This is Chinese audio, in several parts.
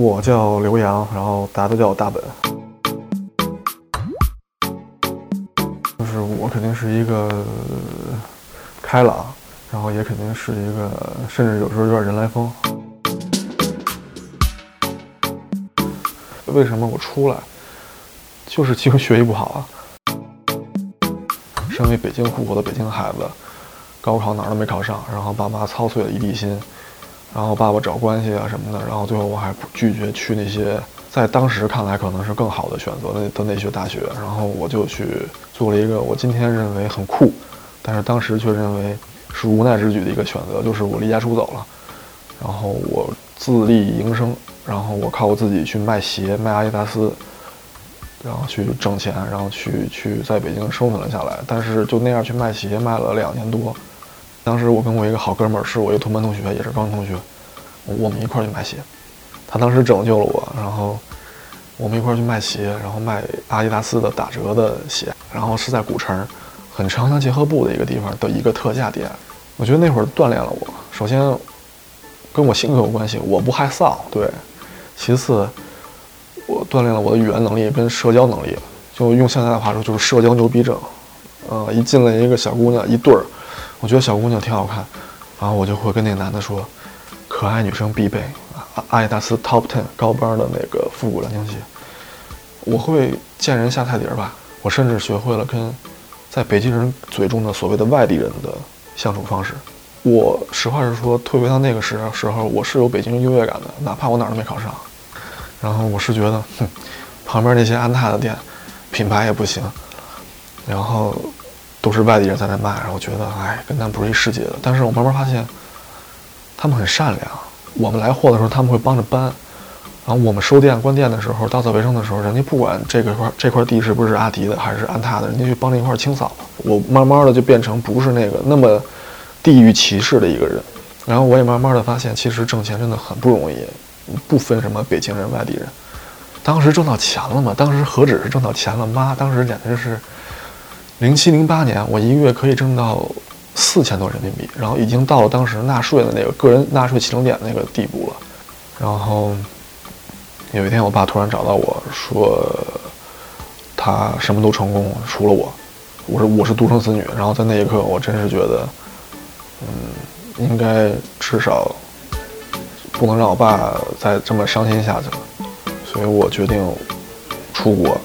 我叫刘洋，然后大家都叫我大本。就是我肯定是一个开朗，然后也肯定是一个，甚至有时候有点人来疯。为什么我出来？就是其实学习不好啊。身为北京户口的北京孩子，高考哪儿都没考上，然后爸妈操碎了一地心，然后爸爸找关系啊什么的，然后最后我还拒绝去那些在当时看来可能是更好的选择的的那些大学，然后我就去做了一个我今天认为很酷，但是当时却认为是无奈之举的一个选择，就是我离家出走了，然后我自立营生，然后我靠我自己去卖鞋，卖阿迪达斯。然后去挣钱，然后去去在北京生存了下来。但是就那样去卖鞋，卖了两年多。当时我跟我一个好哥们儿，是我一个同班同学，也是高中同学，我们一块儿去卖鞋。他当时拯救了我，然后我们一块儿去卖鞋，然后卖阿迪达斯的打折的鞋，然后是在古城，很城乡结合部的一个地方的一个特价店。我觉得那会儿锻炼了我，首先跟我性格有关系，我不害臊，对。其次。我锻炼了我的语言能力跟社交能力，就用现在的话说就是社交牛逼症。呃，一进来一个小姑娘一对儿，我觉得小姑娘挺好看，然后我就会跟那个男的说，可爱女生必备，阿阿迪达斯 Top Ten 高帮的那个复古篮球鞋。我会见人下菜碟儿吧，我甚至学会了跟在北京人嘴中的所谓的外地人的相处方式。我实话实说，退回到那个时时候，我是有北京优越感的，哪怕我哪儿都没考上。然后我是觉得，哼，旁边那些安踏的店，品牌也不行，然后都是外地人在那卖，然后觉得，哎，跟咱不是一世界的。但是我慢慢发现，他们很善良。我们来货的时候，他们会帮着搬；然后我们收店、关店的时候，打扫卫生的时候，人家不管这个块这块地是不是阿迪的还是安踏的，人家去帮着一块清扫。我慢慢的就变成不是那个那么地域歧视的一个人。然后我也慢慢的发现，其实挣钱真的很不容易。不分什么北京人、外地人，当时挣到钱了嘛？当时何止是挣到钱了，妈，当时简直是零七零八年，我一个月可以挣到四千多人民币，然后已经到了当时纳税的那个个人纳税起征点那个地步了。然后有一天，我爸突然找到我说，他什么都成功，除了我，我是我是独生子女。然后在那一刻，我真是觉得，嗯，应该至少。不能让我爸再这么伤心下去了，所以我决定出国。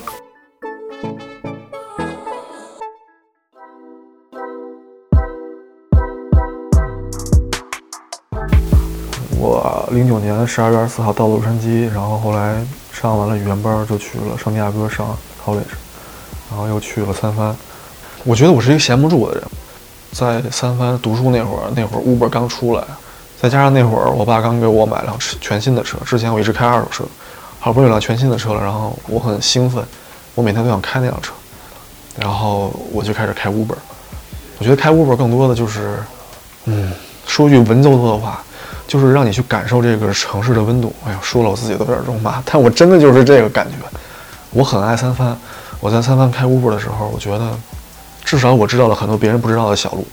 我零九年十二月二十四号到洛杉矶，然后后来上完了语言班，就去了圣地亚哥上 college，然后又去了三藩。我觉得我是一个闲不住的人，在三藩读书那会儿，那会儿 Uber 刚出来。再加上那会儿，我爸刚给我买辆车，全新的车。之前我一直开二手车，好不容易有辆全新的车了，然后我很兴奋，我每天都想开那辆车。然后我就开始开 Uber。我觉得开 Uber 更多的就是，嗯，说句文绉绉的话，就是让你去感受这个城市的温度。哎呀，说了我自己都有点肉麻，但我真的就是这个感觉。我很爱三藩，我在三藩开 Uber 的时候，我觉得至少我知道了很多别人不知道的小路。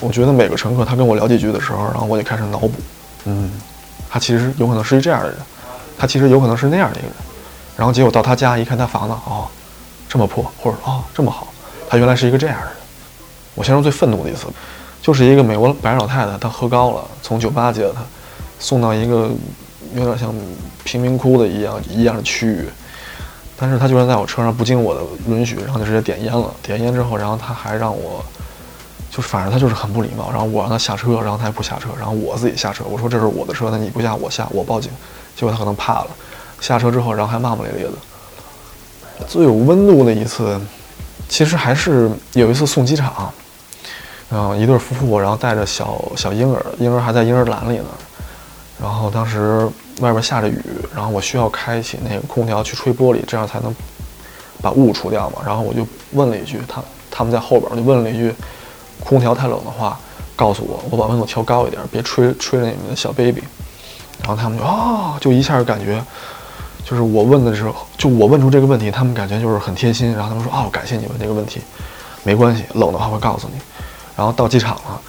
我觉得每个乘客他跟我聊几句的时候，然后我就开始脑补，嗯，他其实有可能是一这样的人，他其实有可能是那样的一个人，然后结果到他家一看他房子哦这么破，或者哦这么好，他原来是一个这样的人。我先说最愤怒的一次，就是一个美国白人老太太，她喝高了，从酒吧接的她，送到一个有点像贫民窟的一样一样的区域，但是她居然在我车上不经我的允许，然后就直接点烟了。点烟之后，然后她还让我。就反正她就是很不礼貌，然后我让她下车，然后她也不下车，然后我自己下车，我说这是我的车，那你不下我下，我报警。结果她可能怕了，下车之后，然后还骂骂咧咧的。最有温度的一次，其实还是有一次送机场，嗯，一对夫妇，然后带着小小婴儿，婴儿还在婴儿篮里呢，然后当时外边下着雨，然后我需要开启那个空调去吹玻璃，这样才能把雾除掉嘛。然后我就问了一句，他他们在后边，我就问了一句。空调太冷的话，告诉我，我把温度调高一点，别吹吹着你们的小 baby。然后他们就啊，就一下感觉，就是我问的时候，就我问出这个问题，他们感觉就是很贴心。然后他们说哦，感谢你问这个问题，没关系，冷的话会告诉你。然后到机场了，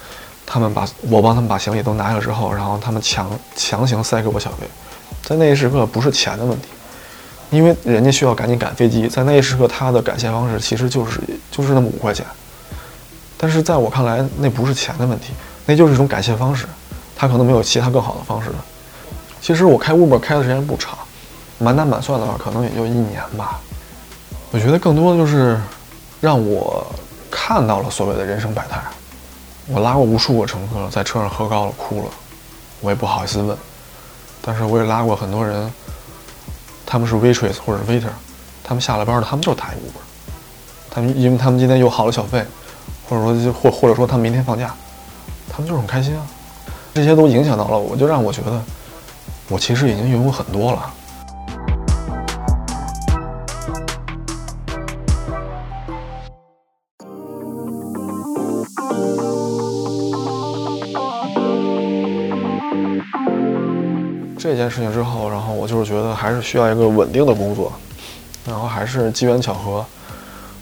他们把我帮他们把行李都拿下之后，然后他们强强行塞给我小费，在那一时刻不是钱的问题，因为人家需要赶紧赶飞机，在那一时刻他的感谢方式其实就是就是那么五块钱，但是在我看来那不是钱的问题，那就是一种感谢方式，他可能没有其他更好的方式了。其实我开 Uber 开的时间不长，满打满算的话可能也就一年吧。我觉得更多的就是让我看到了所谓的人生百态。我拉过无数个乘客，在车上喝高了哭了，我也不好意思问。但是我也拉过很多人，他们是 waitress 或者 waiter，他们下了班了，他们就是打一 Uber，他们因为他们今天有好的小费，或者说或或者说他们明天放假，他们就是很开心啊。这些都影响到了我，就让我觉得。我其实已经拥有很多了。事情之后，然后我就是觉得还是需要一个稳定的工作，然后还是机缘巧合，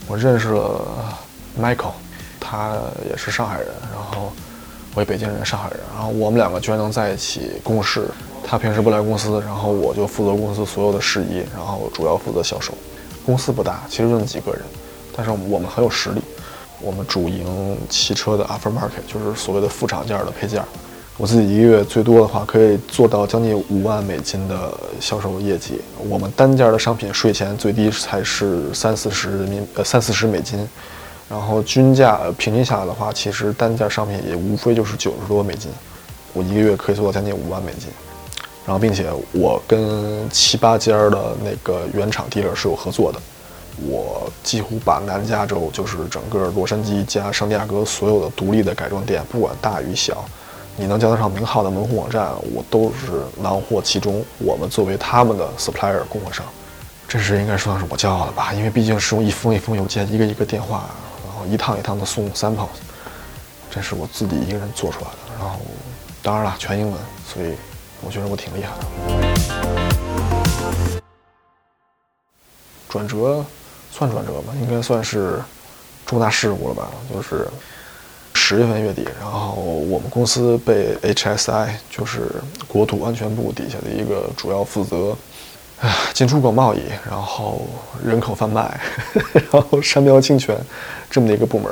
我认识了 Michael，他也是上海人，然后我也北京人，上海人，然后我们两个居然能在一起共事。他平时不来公司，然后我就负责公司所有的事宜，然后主要负责销售。公司不大，其实就那么几个人，但是我们很有实力。我们主营汽车的 aftermarket，就是所谓的副厂件的配件。我自己一个月最多的话可以做到将近五万美金的销售业绩。我们单件的商品税前最低才是三四十人民呃三四十美金，然后均价平均下来的话，其实单件商品也无非就是九十多美金。我一个月可以做到将近五万美金。然后，并且我跟七八家的那个原厂 dealer 是有合作的，我几乎把南加州就是整个洛杉矶加圣地亚哥所有的独立的改装店，不管大与小，你能叫得上名号的门户网站，我都是囊括其中。我们作为他们的 supplier 供货商，这是应该算是我骄傲的吧？因为毕竟是用一封一封邮件，一个一个电话，然后一趟一趟的送 samples，这是我自己一个人做出来的。然后，当然了，全英文，所以。我觉得我挺厉害的，转折算转折吧，应该算是重大事故了吧。就是十月份月底，然后我们公司被 HSI，就是国土安全部底下的一个主要负责啊进出口贸易，然后人口贩卖，然后商标侵权这么的一个部门，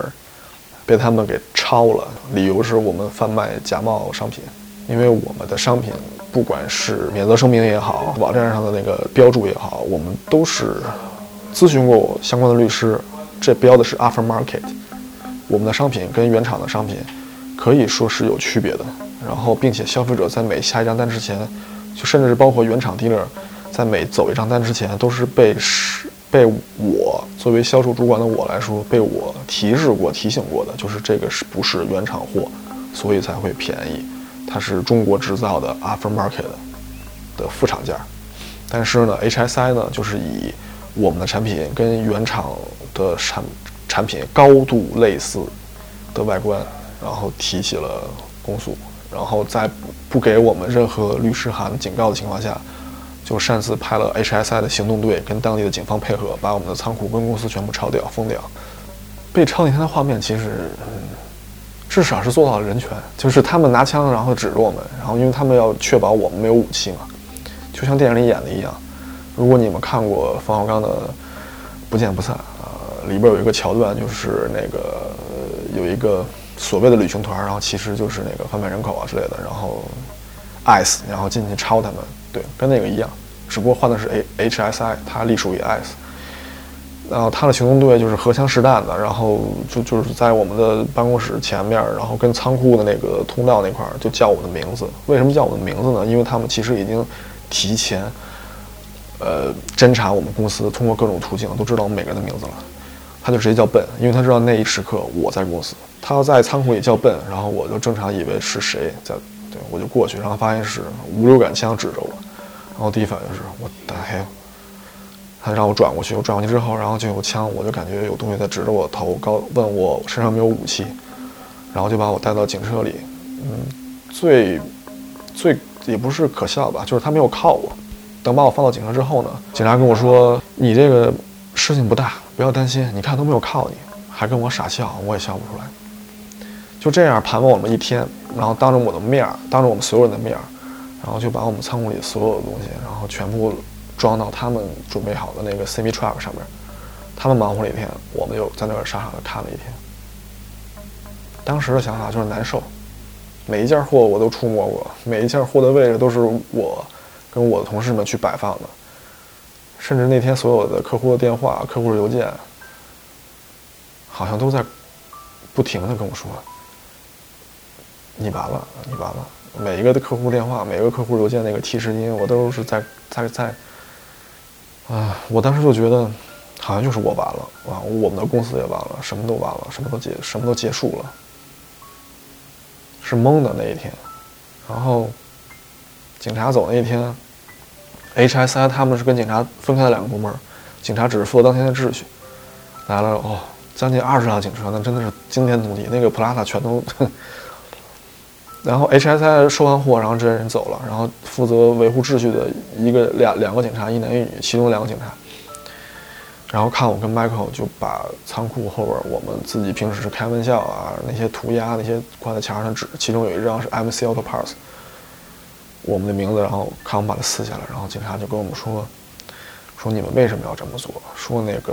被他们给抄了，理由是我们贩卖假冒商品。因为我们的商品，不管是免责声明也好，网站上的那个标注也好，我们都是咨询过相关的律师，这标的是 aftermarket，我们的商品跟原厂的商品可以说是有区别的。然后，并且消费者在每下一张单之前，就甚至是包括原厂 dealer，在每走一张单之前，都是被是被我作为销售主管的我来说，被我提示过、提醒过的，就是这个是不是原厂货，所以才会便宜。它是中国制造的 aftermarket 的副厂件，但是呢，HSI 呢就是以我们的产品跟原厂的产产品高度类似的外观，然后提起了公诉，然后在不给我们任何律师函警告的情况下，就擅自派了 HSI 的行动队跟当地的警方配合，把我们的仓库跟公司全部抄掉封掉。被抄那天的画面其实。至少是做到了人权，就是他们拿枪然后指着我们，然后因为他们要确保我们没有武器嘛，就像电影里演的一样。如果你们看过冯小刚的《不见不散》，里边有一个桥段，就是那个有一个所谓的旅行团，然后其实就是那个贩卖人口啊之类的，然后 ICE，然后进去抄他们，对，跟那个一样，只不过换的是 A HSI，它隶属于 ICE。然后他的行动队就是荷枪实弹的，然后就就是在我们的办公室前面，然后跟仓库的那个通道那块儿就叫我的名字。为什么叫我的名字呢？因为他们其实已经提前，呃，侦查我们公司，通过各种途径都知道我们每个人的名字了。他就直接叫笨，因为他知道那一时刻我在公司。他在仓库里叫笨，然后我就正常以为是谁在，对我就过去，然后发现是五六杆枪指着我，然后第一反应是我打黑。他让我转过去，我转过去之后，然后就有枪，我就感觉有东西在指着我头，高问我身上没有武器，然后就把我带到警车里。嗯，最最也不是可笑吧，就是他没有铐我。等把我放到警车之后呢，警察跟我说：“你这个事情不大，不要担心。你看都没有靠你，还跟我傻笑，我也笑不出来。”就这样盘问我们一天，然后当着我的面儿，当着我们所有人的面儿，然后就把我们仓库里所有的东西，然后全部装到他们准备好的那个 semi truck 上面。他们忙活了一天，我们就在那儿傻傻的看了一天。当时的想法就是难受，每一件货我都触摸过，每一件货的位置都是我跟我的同事们去摆放的，甚至那天所有的客户的电话、客户的邮件，好像都在不停的跟我说：“你完了，你完了。”每一个的客户电话、每个客户邮件那个提示音，我都是在在在，啊！我当时就觉得，好像就是我完了啊！我们的公司也完了，什么都完了，什么都结，什么都结束了，是懵的那一天。然后，警察走那一天，HSI 他们是跟警察分开了两个部门，警察只是负责当天的秩序。来了哦，将近二十辆警车，那真的是惊天动地，那个普拉塔全都。然后 H S I 收完货，然后这些人走了，然后负责维护秩序的一个两两个警察，一男一女，其中两个警察，然后看我跟 Michael 就把仓库后边我们自己平时是开玩笑啊，那些涂鸦那些挂在墙上的纸，其中有一张是 M C Auto Parts，我们的名字，然后看我们把它撕下来，然后警察就跟我们说，说你们为什么要这么做？说那个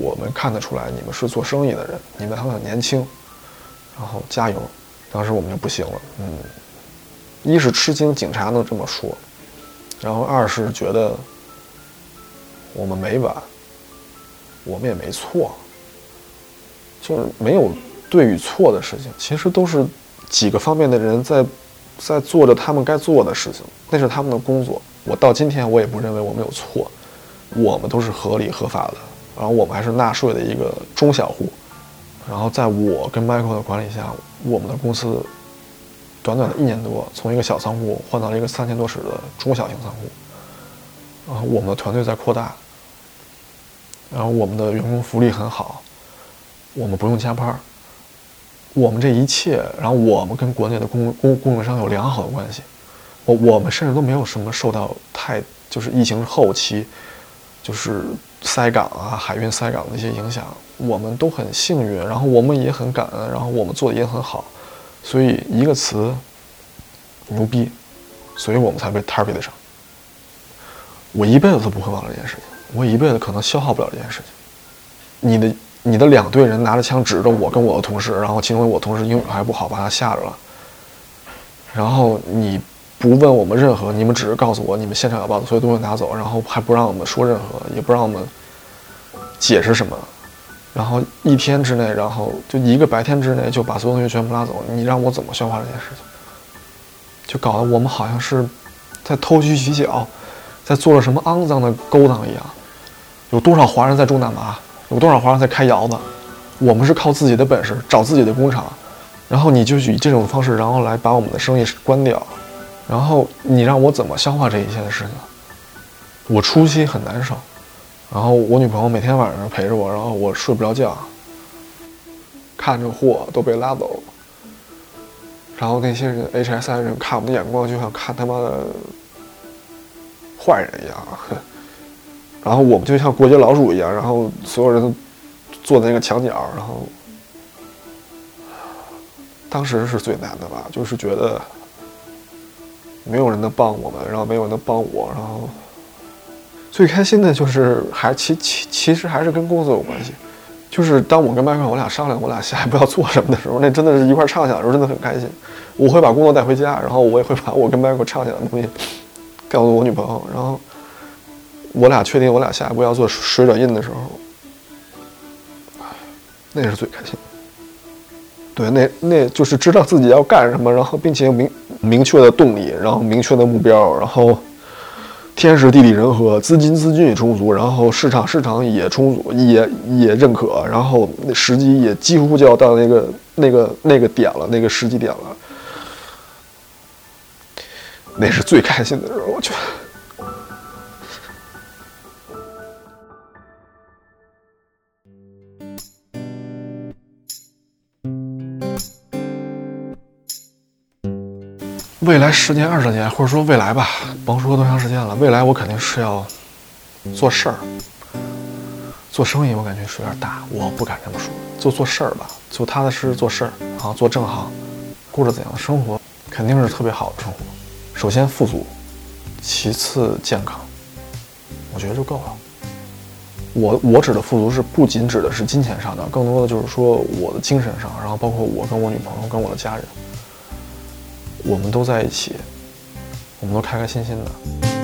我们看得出来你们是做生意的人，你们还很年轻，然后加油。当时我们就不行了，嗯，一是吃惊警察能这么说，然后二是觉得我们没完，我们也没错，就是没有对与错的事情，其实都是几个方面的人在在做着他们该做的事情，那是他们的工作。我到今天我也不认为我们有错，我们都是合理合法的，然后我们还是纳税的一个中小户。然后在我跟 Michael 的管理下，我们的公司短短的一年多，从一个小仓库换到了一个三千多尺的中小型仓库。然后我们的团队在扩大，然后我们的员工福利很好，我们不用加班我们这一切，然后我们跟国内的供供供应商有良好的关系，我我们甚至都没有什么受到太就是疫情后期，就是塞港啊海运塞港的一些影响。我们都很幸运，然后我们也很感恩，然后我们做的也很好，所以一个词，牛逼，所以我们才被 target 上。我一辈子都不会忘了这件事情，我一辈子可能消耗不了这件事情。你的你的两队人拿着枪指着我跟我的同事，然后其中我同事英语还不好，把他吓着了。然后你不问我们任何，你们只是告诉我你们现场要把所有东西拿走，然后还不让我们说任何，也不让我们解释什么。然后一天之内，然后就一个白天之内就把所有东西全部拉走，你让我怎么消化这件事情？就搞得我们好像是在偷鸡取巧，在做了什么肮脏的勾当一样。有多少华人在种大麻？有多少华人在开窑子？我们是靠自己的本事找自己的工厂，然后你就以这种方式，然后来把我们的生意关掉。然后你让我怎么消化这一切的事情？我初期很难受。然后我女朋友每天晚上陪着我，然后我睡不着觉，看着货都被拉走，然后那些人 H S I 人看我们的眼光就像看他妈的坏人一样，然后我们就像过街老鼠一样，然后所有人都坐在那个墙角，然后当时是最难的吧，就是觉得没有人能帮我们，然后没有人能帮我，然后。最开心的就是还其其其实还是跟工作有关系，就是当我跟麦克我俩商量我俩下一步要做什么的时候，那真的是一块畅想的时候，真的很开心。我会把工作带回家，然后我也会把我跟麦克畅想的东西告诉我女朋友，然后我俩确定我俩下一步要做水转印的时候，那是最开心。对，那那就是知道自己要干什么，然后并且明明确的动力，然后明确的目标，然后。天时地利人和，资金资金也充足，然后市场市场也充足，也也认可，然后时机也几乎就要到那个那个那个点了，那个时机点了，那是最开心的时候，我觉得。未来十年二十年或者说未来吧甭说多长时间了未来我肯定是要做事儿做生意我感觉是有点大我不敢这么说就做事儿吧就踏踏实实做事儿啊做正行过着怎样的生活肯定是特别好的生活。首先富足其次健康我觉得就够了。我我指的富足是不仅指的是金钱上的更多的就是说我的精神上然后包括我跟我女朋友跟我的家人。我们都在一起我们都开开心心的。